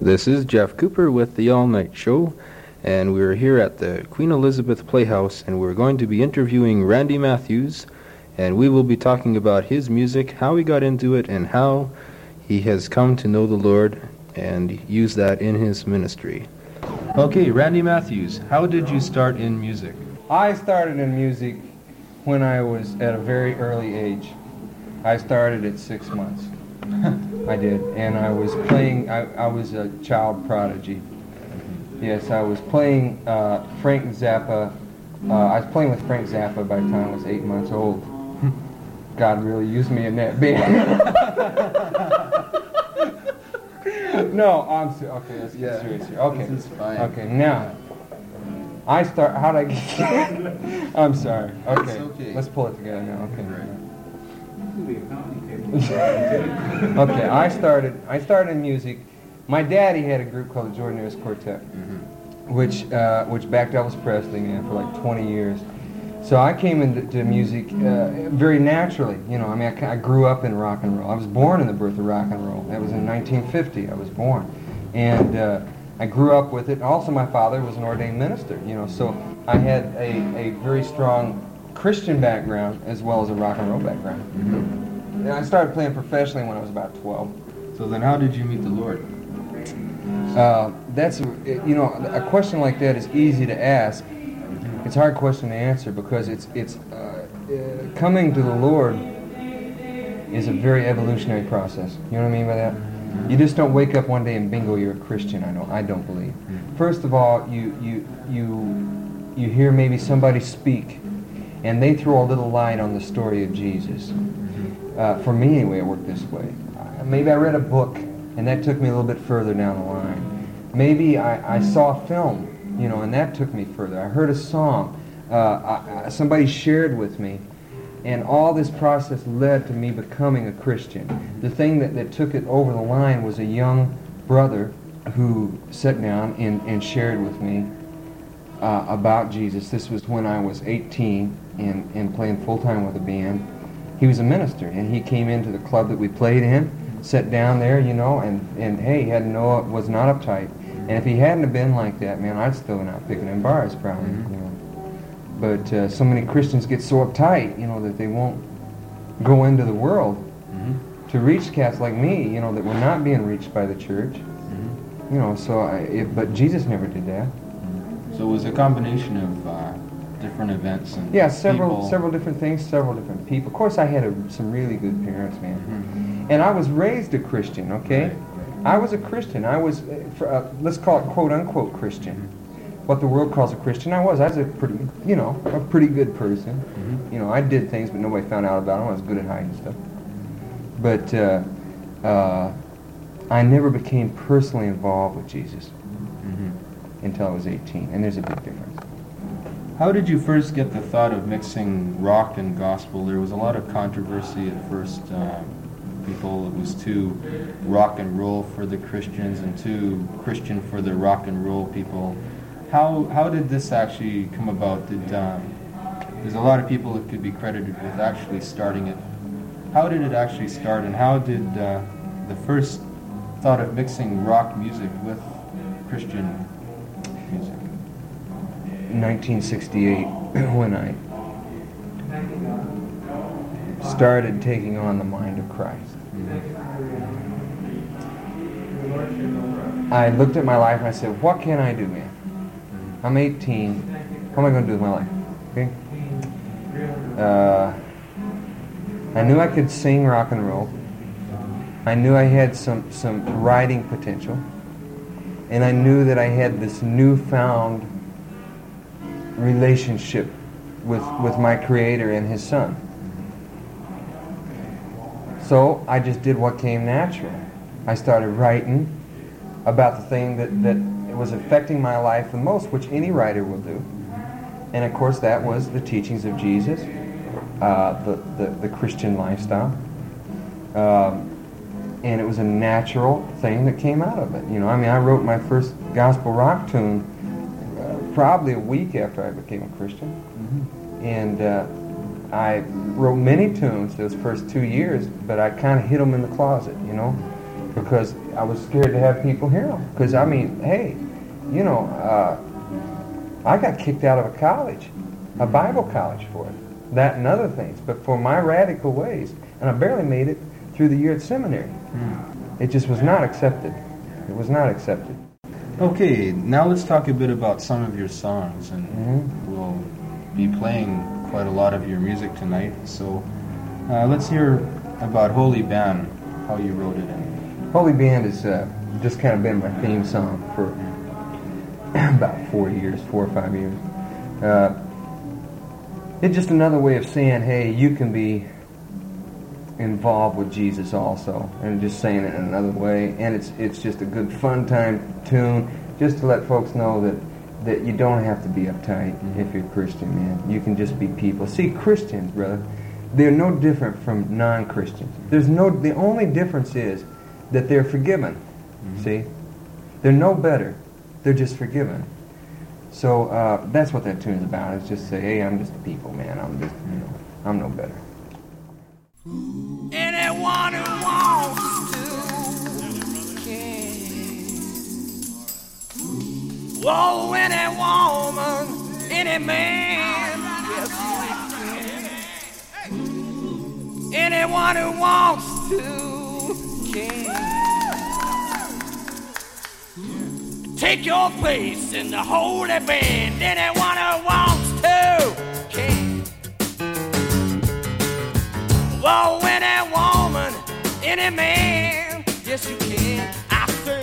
This is Jeff Cooper with the All Night Show, and we're here at the Queen Elizabeth Playhouse, and we're going to be interviewing Randy Matthews, and we will be talking about his music, how he got into it, and how he has come to know the Lord and use that in his ministry. Okay, Randy Matthews, how did you start in music? I started in music when I was at a very early age. I started at six months. I did, and I was playing. I, I was a child prodigy. Yes, I was playing uh, Frank Zappa. Uh, I was playing with Frank Zappa by the time I was eight months old. God really used me in that band. no, I'm ser- okay. Let's get serious here. Okay, This is fine. okay. Now, I start. How would I get? I'm sorry. Okay, okay. let's pull it together now. Okay. Okay, I started. I started in music. My daddy had a group called the Jordanaires Quartet, which uh, which backed Elvis Presley, man, for like 20 years. So I came into music uh, very naturally. You know, I mean, I, I grew up in rock and roll. I was born in the birth of rock and roll. That was in 1950. I was born, and uh, I grew up with it. Also, my father was an ordained minister. You know, so I had a, a very strong Christian background as well as a rock and roll background. And I started playing professionally when I was about 12. So then, how did you meet the Lord? Uh, that's you know a question like that is easy to ask. It's a hard question to answer because it's it's uh, uh, coming to the Lord is a very evolutionary process. You know what I mean by that? You just don't wake up one day and bingo you're a Christian. I don't I don't believe. First of all, you you you you hear maybe somebody speak, and they throw a little light on the story of Jesus. Uh, for me, anyway, it worked this way. Uh, maybe I read a book, and that took me a little bit further down the line. Maybe I, I saw a film, you know, and that took me further. I heard a song. Uh, I, I, somebody shared with me, and all this process led to me becoming a Christian. The thing that, that took it over the line was a young brother who sat down and, and shared with me uh, about Jesus. This was when I was 18 and, and playing full time with a band. He was a minister, and he came into the club that we played in, sat down there, you know, and, and hey, he had no was not uptight. And if he hadn't have been like that, man, I'd still been out picking in bars probably. You know. But uh, so many Christians get so uptight, you know, that they won't go into the world to reach cats like me, you know, that were not being reached by the church. You know, so I, it, but Jesus never did that. So it was a combination of uh, different events and Yeah, several people. several different things, several different people. Of course, I had a, some really good parents, man. Mhm. And I was raised a Christian, okay? Right, I was a Christian. I was, uh, for, uh, let's call it quote unquote Christian. What the world calls a Christian, I was. I was a pretty, you know, a pretty good person. Mhm. You know, I did things, but nobody found out about them. I was good at hiding stuff. But uh, uh, I never became personally involved with Jesus Mhm. until I was 18, and there's a big difference. How did you first get the thought of mixing rock and gospel? There was a lot of controversy at first. Um, people, it was too rock and roll for the Christians and too Christian for the rock and roll people. How how did this actually come about? Did um, there's a lot of people that could be credited with actually starting it. How did it actually start, and how did uh, the first thought of mixing rock music with Christian music? In 1968 when I started taking on the mind of Christ. I looked at my life and I said, what can I do, man? I'm 18. What am I going to do with my life? Okay? Uh, I knew I could sing rock and roll. I knew I had some, some writing potential. And I knew that I had this newfound relationship with, with my creator and his son. So I just did what came natural. I started writing about the thing that, that was affecting my life the most, which any writer will do. And of course, that was the teachings of Jesus, uh, the, the, the Christian lifestyle. Um, and it was a natural thing that came out of it. You know, I mean, I wrote my first gospel rock tune probably a week after I became a Christian. And uh, I wrote many tunes those first two years, but I kind of hid them in the closet, you know. because I was scared to have people hear them. Because I mean, hey, you know, uh, I got kicked out of a college, a Bible college for it, that and other things, but for my radical ways, and I barely made it through the year at seminary. It just was not accepted. It was not accepted. Okay, now let's talk a bit about some of your songs, and Mhm. we'll be playing quite a lot of your music tonight. So uh, let's hear about Holy Band, how you wrote it. And Holy Band has uh, just kind of been my theme song for about four years, four or five years. Uh, it's just another way of saying, hey, you can be involved with Jesus also, and just saying it in another way. And it's it's just a good fun time tune, just to let folks know that that you don't have to be uptight if you're Christian, man. You can just be people. See, Christians, brother, they're no different from non-Christians. There's no. The only difference is that they're forgiven. See, they're no better. They're just forgiven. So uh, that's what that tune's about. It's just say, hey, I'm just a people, man. I'm just, you know, I'm no better. Anyone who wants to can. Whoa, any woman, any man, yes, he can. Anyone who wants to can. Take your place in the holy band. Anyone who wants to can. Whoa, any woman, any man, yes you can. I say,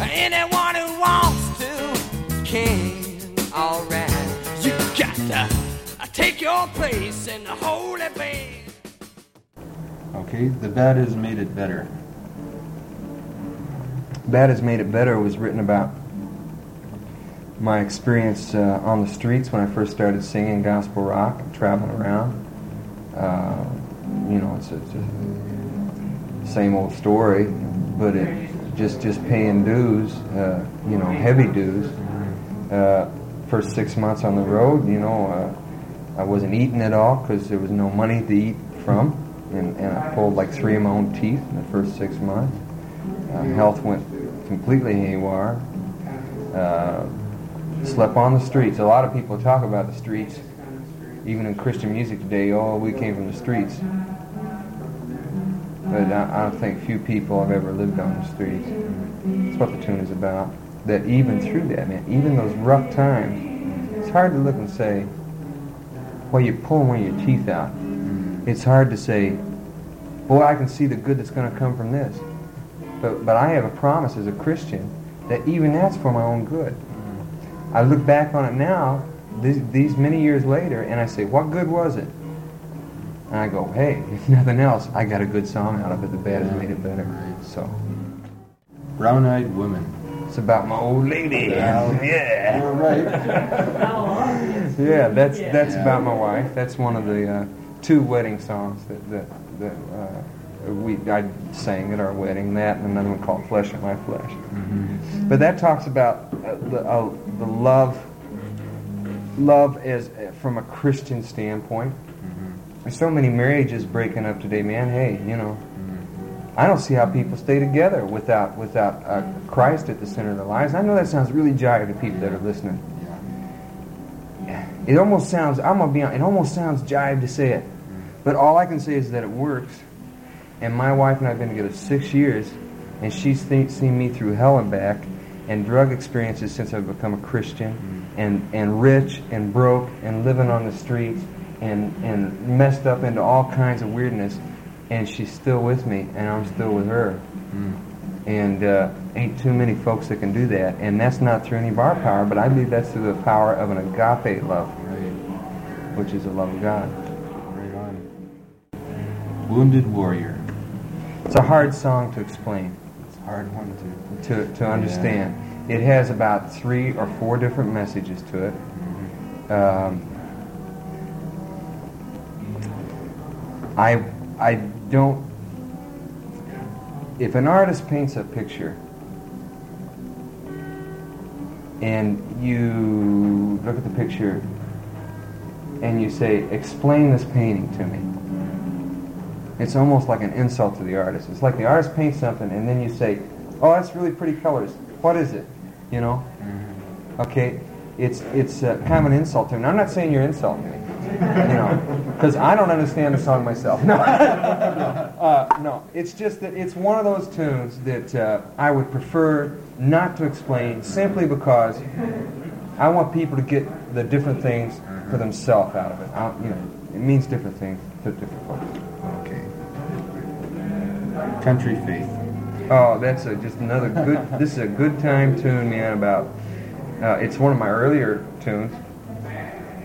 anyone who wants to can. Alright, you got to uh, take your place in the holy band. okay, the bad has made it better. Bad Has Made It Better was written about my experience uh, on the streets when I first started singing gospel rock traveling around. Uh, you know, it's, a same old story, but it just just paying dues, uh, you know, heavy dues. Uh, first six months on the road, you know, uh, I wasn't eating at all because there was no money to eat from, and, and I pulled like three of my own teeth in the first six months. Uh, health went completely haywire. Uh, slept on the streets. A lot of people talk about the streets, even in Christian music today. Oh, we came from the streets. But I, I don't think few people have ever lived on the streets. That's what the tune is about. That even through that, man, even those rough times, it's hard to look and say, while you're pulling one of your teeth out, it's hard to say, boy, I can see the good that's going to come from this. But, but I have a promise as a Christian that even that's for my own good. I look back on it now, these, these many years later, and I say, what good was it? And I go, hey, if nothing else, I got a good song out of it. The bad has made it better. So Brown Eyed Woman. it's about my old lady. Yeah. Yeah. You're right. Yeah, that's that's Yeah. about my wife. That's one of the uh, two wedding songs that that, that uh, we I sang at our wedding. That and another one called "Flesh of My Flesh." But that talks about uh, the, uh, the love, love as uh, from a Christian standpoint. There's so many marriages breaking up today, man. Hey, you know, I don't see how people stay together without without uh, Christ at the center of their lives. I know that sounds really jive to people that are listening. It almost sounds, I'm to be honest, it almost sounds jive to say it. But all I can say is that it works. And my wife and I have been together six years, and she's th- seen me through hell and back, and drug experiences since I've become a Christian, and, and rich and broke, and living on the streets, and, and messed up into all kinds of weirdness. And she's still with me, and I'm still with her. And uh, ain't too many folks that can do that. And that's not through any of our power, but I believe that's through the power of an agape love, which is the love of God. Right on. Wounded Warrior. It's a hard song to explain, It's a hard one to. to, to understand. It has about three or four different messages to it. Um, I, I don't. If an artist paints a picture and you look at the picture and you say, explain this painting to me. it's almost like an insult to the artist. It's like the artist paints something, and then you say, "Oh, that's really pretty colors. What is it?" You know? Okay, it's it's uh, kind of an insult to him. I'm not saying you're insulting me, you know, because I don't understand the song myself. No, uh, no, it's just that it's one of those tunes that uh, I would prefer not to explain simply because I want people to get the different things for themselves out of it. I, you know, it means different things to different folks. Okay. Country Faith. Oh, that's a, just another good. this is a good time tune, man. About uh, it's one of my earlier tunes.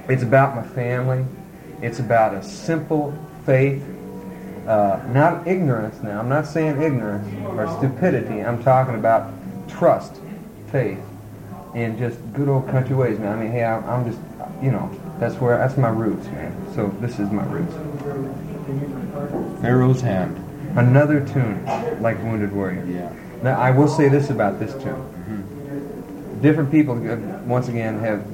It's about my family. It's about a simple faith, uh, not ignorance. Now, I'm not saying ignorance or stupidity. I'm talking about trust, faith, in just good old country ways, man. I mean, hey, I'm, I'm just, you know, that's where that's my roots, man. So this is my roots. Pharaoh's Hand. Another tune like Wounded Warrior. Yeah. Now, I will say this about this tune. Different people, uh, once again, have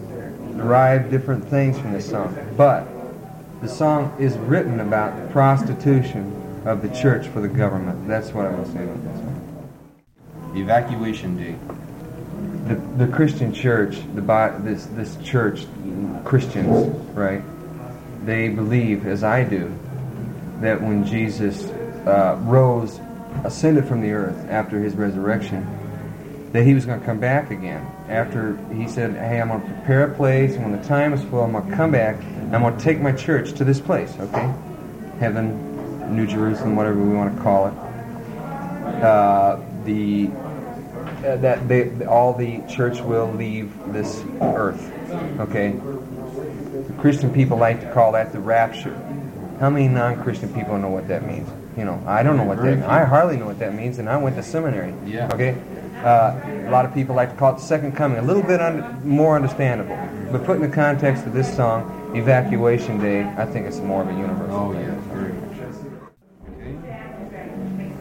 derived different things from this song. But the song is written about the prostitution of the church for the government. That's what I will say about this one. Evacuation Day. The, the Christian church, the this this church, Christians, right? They believe, as I do, that when Jesus uh, rose, ascended from the earth after his resurrection, that he was going to come back again. After he said, "Hey, I'm going to prepare a place, and when the time is full, I'm going to come back. I'm going to take my church to this place, okay? Heaven, New Jerusalem, whatever we want to call it. Uh, the uh, that they, all the church will leave this earth, okay? The Christian people like to call that the rapture. How many non-Christian people know what that means? You know, I don't know what that means. I hardly know what that means, and I went to seminary. Yeah. Okay. Uh, a lot of people like to call it the second coming. A little bit un- more understandable, but put in the context of this song, "Evacuation Day," I think it's more of a universal. Oh, yeah, very much. Okay.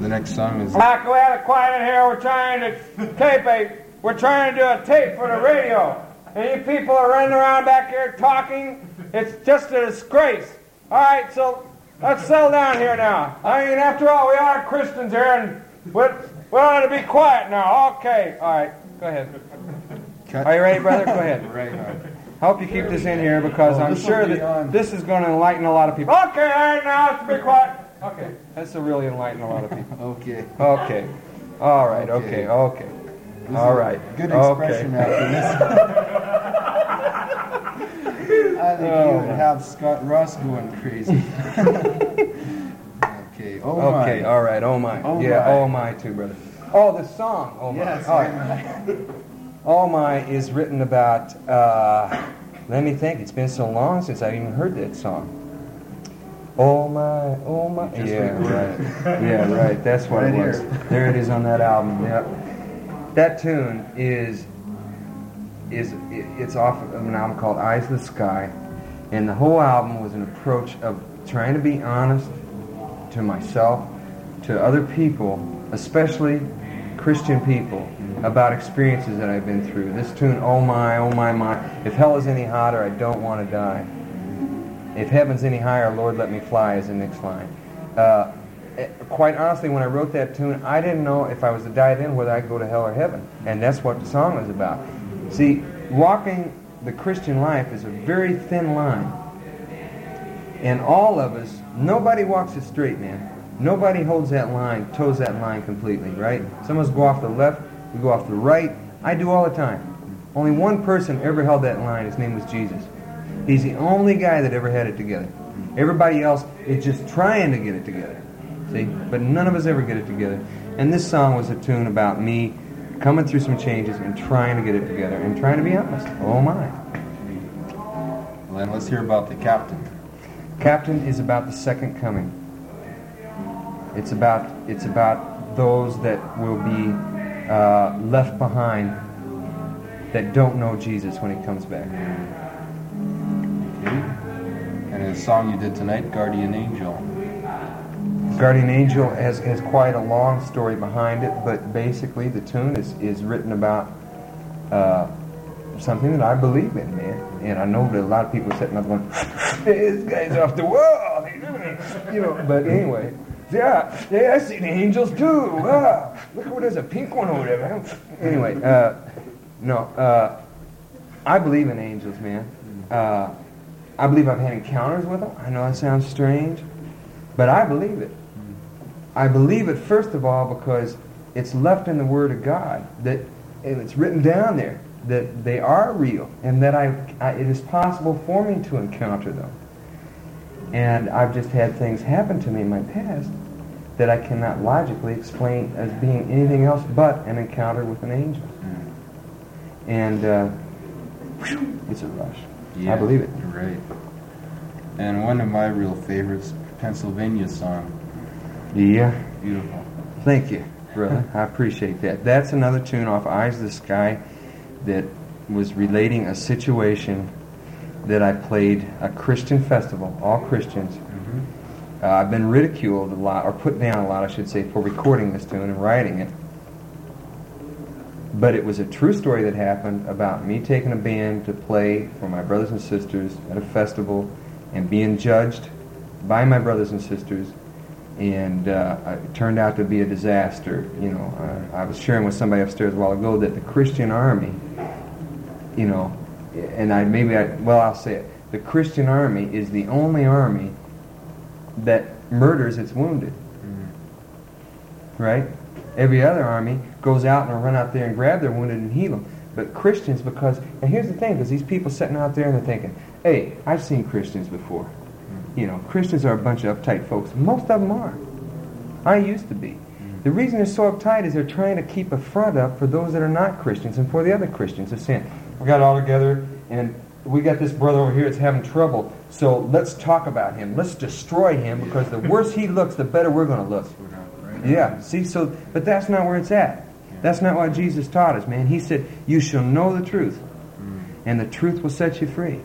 The next song is Like we had it quiet in here, we're trying to tape a, we're trying to do a tape for the radio. And you people are running around back here talking. It's just a disgrace. All right, so let's settle down here now. I mean, after all, we are Christians here, and we're, we ought to be quiet now. Okay, all right, go ahead. cut. Are you ready, brother? Go ahead. Right on. Hope you keep this in here because Oh, I'm sure be that on. this is going to enlighten a lot of people. Okay, all right, now let's be quiet. Okay, this will really enlighten a lot of people. Okay. Okay, all right. Okay, Okay. okay. All right. Good Okay. expression after this. I think Oh, you would have Scott Ross going crazy. okay. Oh Okay, my. all right. Oh my. Oh yeah. my. Oh my too, brother. Oh, the song. Oh my. Yes. All right. Oh my is written about. Uh, let me think. It's been so long since I even heard that song. Oh my, oh my. Yeah, right. Yeah, right. That's what Right it was. here. There it is on that album. Yep. That tune is is it's off of an album called Eyes of the Sky, and the whole album was an approach of trying to be honest to myself, to other people, especially Christian people, about experiences that I've been through. This tune, oh my, oh my, my. If hell is any hotter, I don't want to die. If heaven's any higher, Lord, let me fly, is the next line. Uh, Uh, quite honestly, when I wrote that tune, I didn't know if I was to die then whether I'd go to hell or heaven. And that's what the song is about. See, walking the Christian life is a very thin line. And all of us, nobody walks it straight, man. Nobody holds that line, toes that line completely, right? Some of us go off the left, we go off the right. I do all the time. Only one person ever held that line. His name was Jesus. He's the only guy that ever had it together. Everybody else is just trying to get it together. See? But none of us ever get it together. And this song was a tune about me coming through some changes and trying to get it together and trying to be honest. Oh my. Well, then let's hear about the captain. Captain is about the second coming. It's about it's about those that will be uh, left behind that don't know Jesus when He comes back. Okay. And a song you did tonight, Guardian Angel. Guardian Angel has, has quite a long story behind it, but basically the tune is, is written about uh, something that I believe in, man. And I know that a lot of people are sitting up going, this guy's off the wall. you know. But anyway, yeah, yeah, I see the angels too. Wow, look there's a pink one over there. Man. Anyway, uh, no, uh, I believe in angels, man. Uh, I believe I've had encounters with them. I know that sounds strange, but I believe it. I believe it first of all because it's left in the Word of God that, and it's written down there that they are real and that I, I it is possible for me to encounter them. And I've just had things happen to me in my past that I cannot logically explain as being anything else but an encounter with an angel. And uh, it's a rush. I believe it. Right. And one of my real favorites, Pennsylvania song. Yeah. Beautiful. Thank you, brother. I appreciate that. That's another tune off Eyes of the Sky that was relating a situation that I played a Christian festival, all Christians. Uh, I've been ridiculed a lot, or put down a lot, I should say, for recording this tune and writing it. But it was a true story that happened about me taking a band to play for my brothers and sisters at a festival and being judged by my brothers and sisters. And uh, it turned out to be a disaster. You know, uh, I was sharing with somebody upstairs a while ago that the Christian army, you know, and I maybe I well I'll say it. The Christian army is the only army that murders its wounded. Right? Every other army goes out and run out there and grab their wounded and heal them. But Christians, because, and here's the thing, because these people sitting out there and they're thinking, hey, I've seen Christians before. You know, Christians are a bunch of uptight folks. Most of them are. I used to be. The reason they're so uptight is they're trying to keep a front up for those that are not Christians and for the other Christians. They're saying, we got all together and we got this brother over here that's having trouble, so let's talk about him. Let's destroy him because the worse he looks, the better we're going to look. Yeah, see, so, but that's not where it's at. That's not what Jesus taught us, man. He said, You shall know the truth, and the truth will set you free.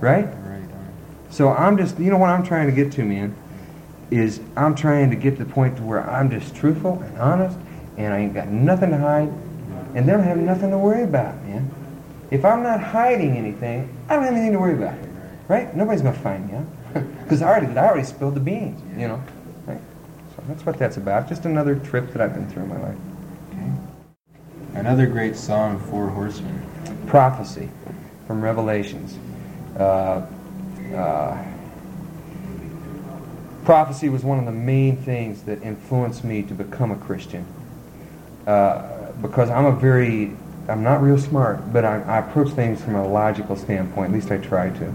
Right? So I'm just, you know what I'm trying to get to, man, is I'm trying to get to the point to where I'm just truthful and honest, and I ain't got nothing to hide, and they don't have nothing to worry about, man. If I'm not hiding anything, I don't have anything to worry about, right? Nobody's gonna find me out because I already, I already spilled the beans, you know. Right? So that's what that's about. Just another trip that I've been through in my life. Another great song, Four Horsemen. prophecy from Revelations. Uh, uh, prophecy was one of the main things that influenced me to become a Christian. Uh, because I'm a very, I'm not real smart, but I, I approach things from a logical standpoint. At least I try to.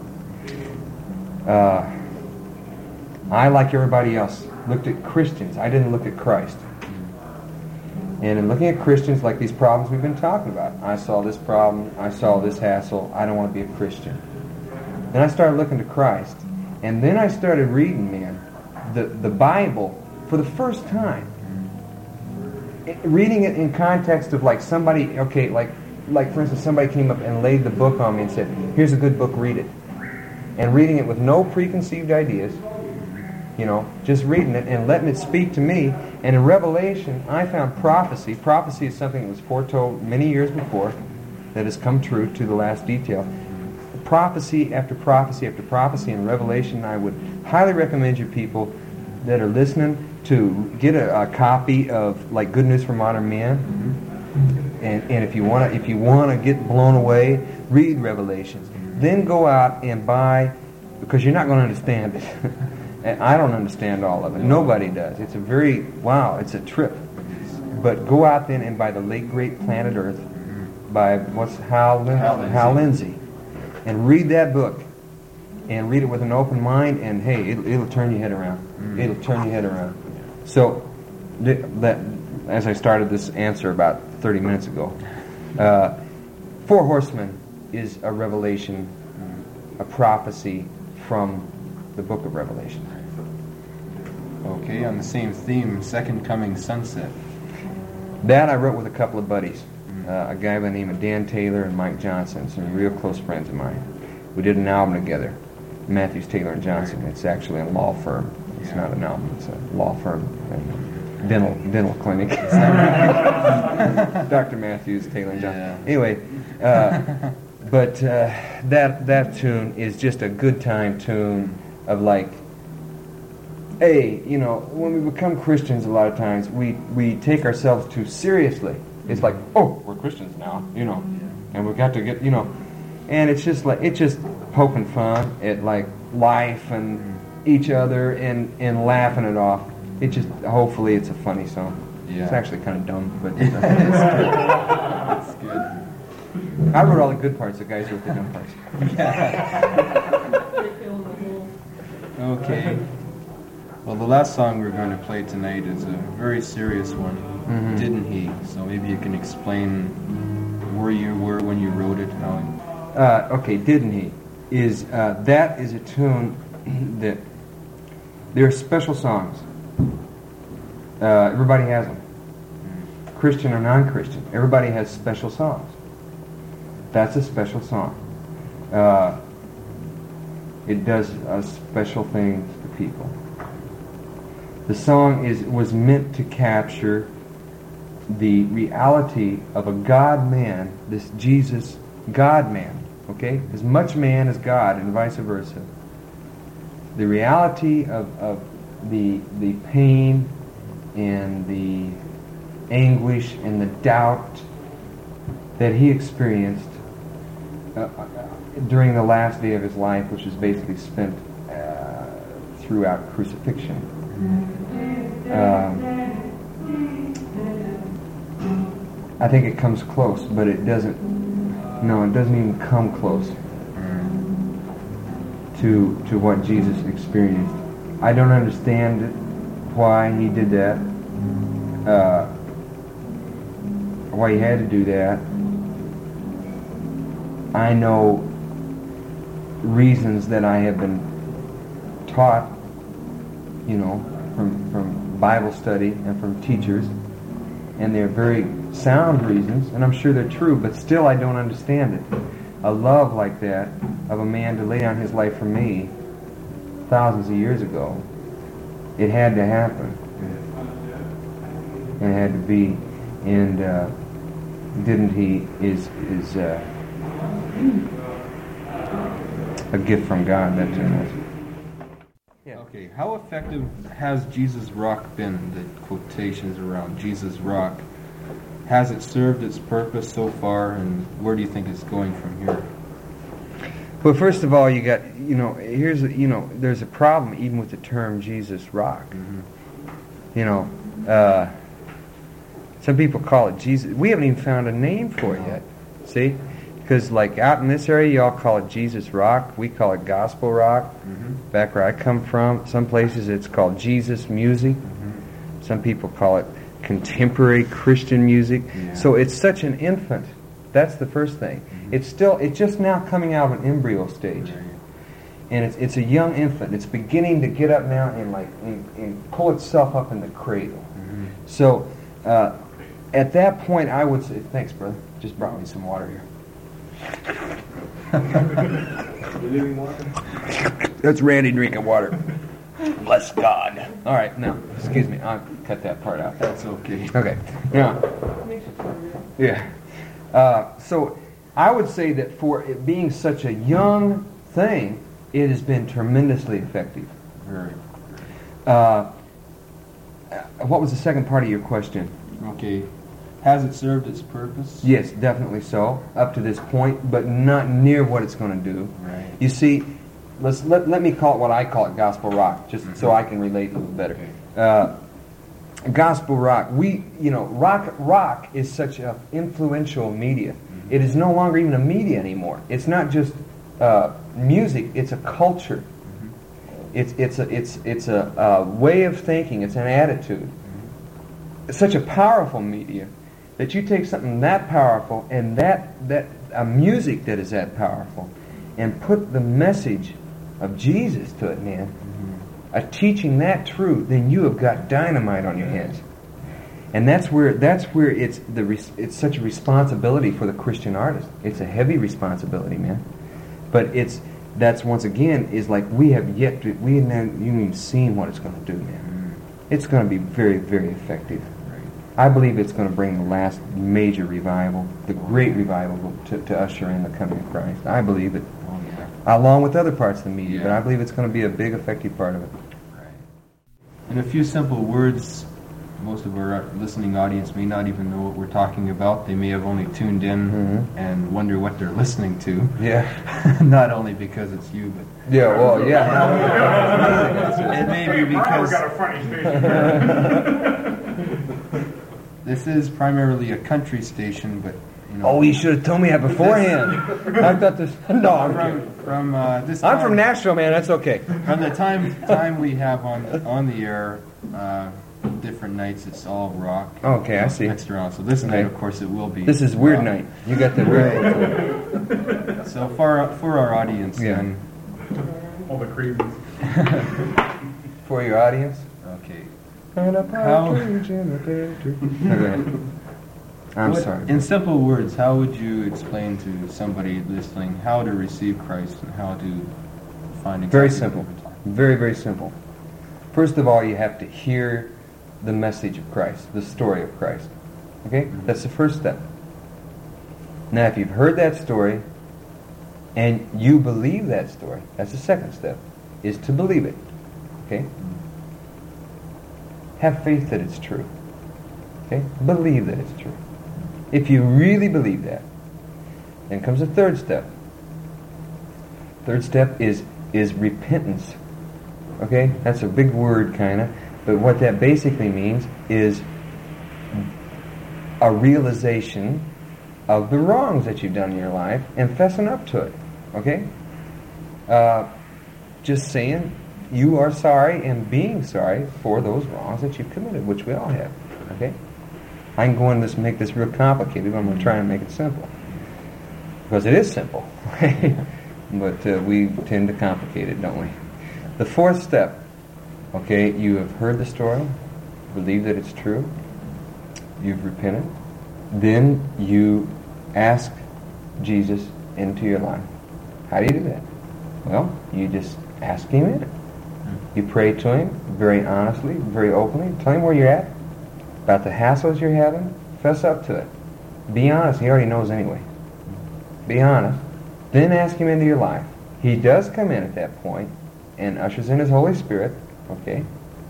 Uh, I, like everybody else, looked at Christians. I didn't look at Christ. And in looking at Christians like these problems we've been talking about, I saw this problem, I saw this hassle, I don't want to be a Christian. Then I started looking to Christ. And then I started reading, man, the, the Bible for the first time. It- reading it in context of like somebody, okay, like, like for instance, somebody came up and laid the book on me and said, here's a good book, read it. And reading it with no preconceived ideas, you know, just reading it and letting it speak to me. And in Revelation, I found prophecy. Prophecy is something that was foretold many years before that has come true to the last detail. Prophecy after prophecy after prophecy in Revelation, I would highly recommend you people that are listening to get a, a copy of like Good News for Modern Man. Mm-hmm. And, and if you want to, if you want to get blown away, read Revelations. Then go out and buy, because you're not going to understand it. and I don't understand all of it. Nobody does. It's a very wow. It's a trip. But go out then and buy the late great Planet Earth by what's Hal, Lin- Hal Lindsey. Hal Lindsey, and read that book, and read it with an open mind. And hey, it'll, it'll turn your head around. It'll turn your head around. So th- that as I started this answer about 30 minutes ago, uh, Four Horsemen is a revelation, a prophecy from the book of Revelation. Okay, on the same theme, Second Coming Sunset. That I wrote with a couple of buddies, uh, a guy by the name of Dan Taylor and Mike Johnson, some real close friends of mine. We did an album together, Matthews, Taylor, and Johnson. It's actually a law firm. It's not an album. It's a law firm, and dental dental clinic. Dr. Matthews, Taylor, and Johnson. Yeah. Anyway, uh, but uh, that that tune is just a good time tune of like hey, you know, when we become Christians, a lot of times we we take ourselves too seriously. It's like, oh, we're Christians now, you know, and we've got to get, you know, and it's just like it's just poking fun at like life and mm-hmm. each other and and laughing it off. It just hopefully it's a funny song. Yeah. It's actually kind of dumb, but That's good. I wrote all the good parts. The guys wrote the dumb parts. Okay. Well, the last song we're going to play tonight is a very serious one, Mhm. Didn't He? So maybe you can explain where you were when you wrote it, how Uh, okay, didn't he? Is uh, that is a tune that there are special songs. Uh, everybody has them, Christian or non-Christian. Everybody has special songs. That's a special song. Uh, it does special things to people. The song is was meant to capture the reality of a God man, this Jesus God man, okay? As much man as God and vice versa. The reality of, of the, the pain and the anguish and the doubt that he experienced uh, uh, during the last day of his life, which was basically spent uh, throughout crucifixion. Um, I think it comes close, but it doesn't. No, it doesn't even come close to to what Jesus experienced. I don't understand why he did that. Uh, why he had to do that. I know reasons that I have been taught, you know, from from Bible study and from teachers and they're very sound reasons, and I'm sure they're true, but still I don't understand it. A love like that of a man to lay down his life for me thousands of years ago, it had to happen. It had to be, and uh, didn't he? Is is uh, a gift from God? That was. Okay, how effective has Jesus Rock been? The quotations around Jesus Rock. Has it served its purpose so far, and where do you think it's going from here? Well, first of all, you got you know here's a, you know there's a problem even with the term Jesus rock. You know, uh, some people call it Jesus. We haven't even found a name for it yet. See, because like out in this area, y'all call it Jesus rock. We call it gospel rock. Mm-hmm. Back where I come from, some places it's called Jesus music. Mm-hmm. Some people call it contemporary Christian music. Yeah. So it's such an infant. That's the first thing. Mm-hmm. It's still it's just now coming out of an embryo stage and it's, it's a young infant. It's beginning to get up now and like and, and pull itself up in the cradle. So uh, at that point, I would say, thanks, brother. Just brought me some water here. That's Randy drinking water. Bless God. All right, now, excuse me. I'll cut that part out. That's okay. Okay. Now, yeah. Uh, so I would say that for it being such a young thing, it has been tremendously effective. Very. Uh, what was the second part of your question? Okay. Has it served its purpose? Yes, definitely so, up to this point, but not near what it's going to do. Right. You see, let's let, let me call it what I call it gospel rock, just so I can relate a little better. Okay. Uh, gospel rock, we, you know, rock rock is such an influential media. It is no longer even a media anymore. It's not just uh, music; it's a culture. It's it's a it's it's a, a way of thinking. It's an attitude. It's such a powerful media that you take something that powerful and that that a music that is that powerful, and put the message of Jesus to it, man. Mm-hmm. A teaching that true, then you have got dynamite on your hands. And that's where that's where it's the res- it's such a responsibility for the Christian artist. It's a heavy responsibility, man. But it's that's once again is like we have yet to we haven't even seen what it's going to do, man. Mm-hmm. It's going to be very very effective. I believe it's going to bring the last major revival, the great revival to, to usher in the coming of Christ. I believe it, Oh, yeah. along with other parts of the media, but I believe it's going to be a big effective part of it. In a few simple words, most of our listening audience may not even know what we're talking about. They may have only tuned in Mhm. and wonder what they're listening to. Yeah. not only because it's you, but Yeah, well, yeah. it may be because got a funny station. This is primarily a country station, but you know. Oh, you should have told me that beforehand. I thought this. No, I'm from from uh, this. I'm from Nashville, man. That's okay. From the time time we have on on the air, uh, different nights it's all rock. Okay, I see. Mixed around. So this Okay. night, of course, it will be. This is weird rock. night. You got the weird. So for our, for our audience, Yeah. then, All the crazies. For your audience. okay. How? I'm What- sorry. In simple words, how would you explain to somebody listening how to receive Christ and how to find exactly Very simple. Very, very simple. First of all, you have to hear the message of Christ, the story of Christ. Okay? Mm-hmm. That's the first step. Now, if you've heard that story and you believe that story, that's the second step, is to believe it. Okay? Mm-hmm. Have faith that it's true. Okay? Believe that it's true. If you really believe that, then comes the third step. Third step is is repentance. Okay? That's a big word kind of, but what that basically means is a realization of the wrongs that you've done in your life and fessing up to it. Okay? Uh, just saying you are sorry and being sorry for those wrongs that you've committed, which we all have. Okay? I can go and make this real complicated, but I'm going to try and make it simple. Because it is simple. but uh, we tend to complicate it, don't we? The fourth step, okay, you have heard the story, believe that it's true, you've repented, then you ask Jesus into your life. How do you do that? Well, you just ask Him in. You pray to Him very honestly, very openly. Tell Him where you're at, about the hassles you're having. Fess up to it. Be honest. He already knows anyway. Be honest. Then ask Him into your life. He does come in at that point and ushers in His Holy Spirit. Okay.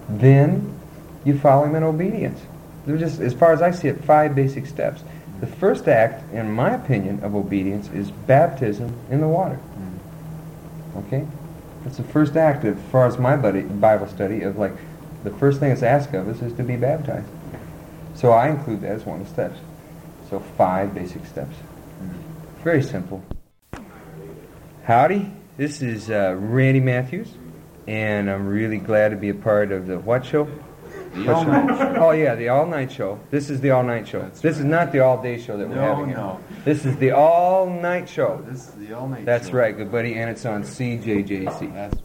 Then you follow Him in obedience. They're just, as far as I see it, five basic steps. The first act, in my opinion, of obedience is baptism in the water. Mm. Okay? That's the first act, as far as my buddy, Bible study, of like, the first thing it's asked of us is to be baptized. So I include that as one of the steps. So five basic steps. Very simple. Howdy, this is uh, Randy Matthews, and I'm really glad to be a part of the what show? The All? Night Show. Oh yeah, the all night show. This is the all night show. That's this is not the all day show that we're No, having. here. no. This is the all night show. This is the all night show. That's show. right, good buddy, and it's on CJJC. That's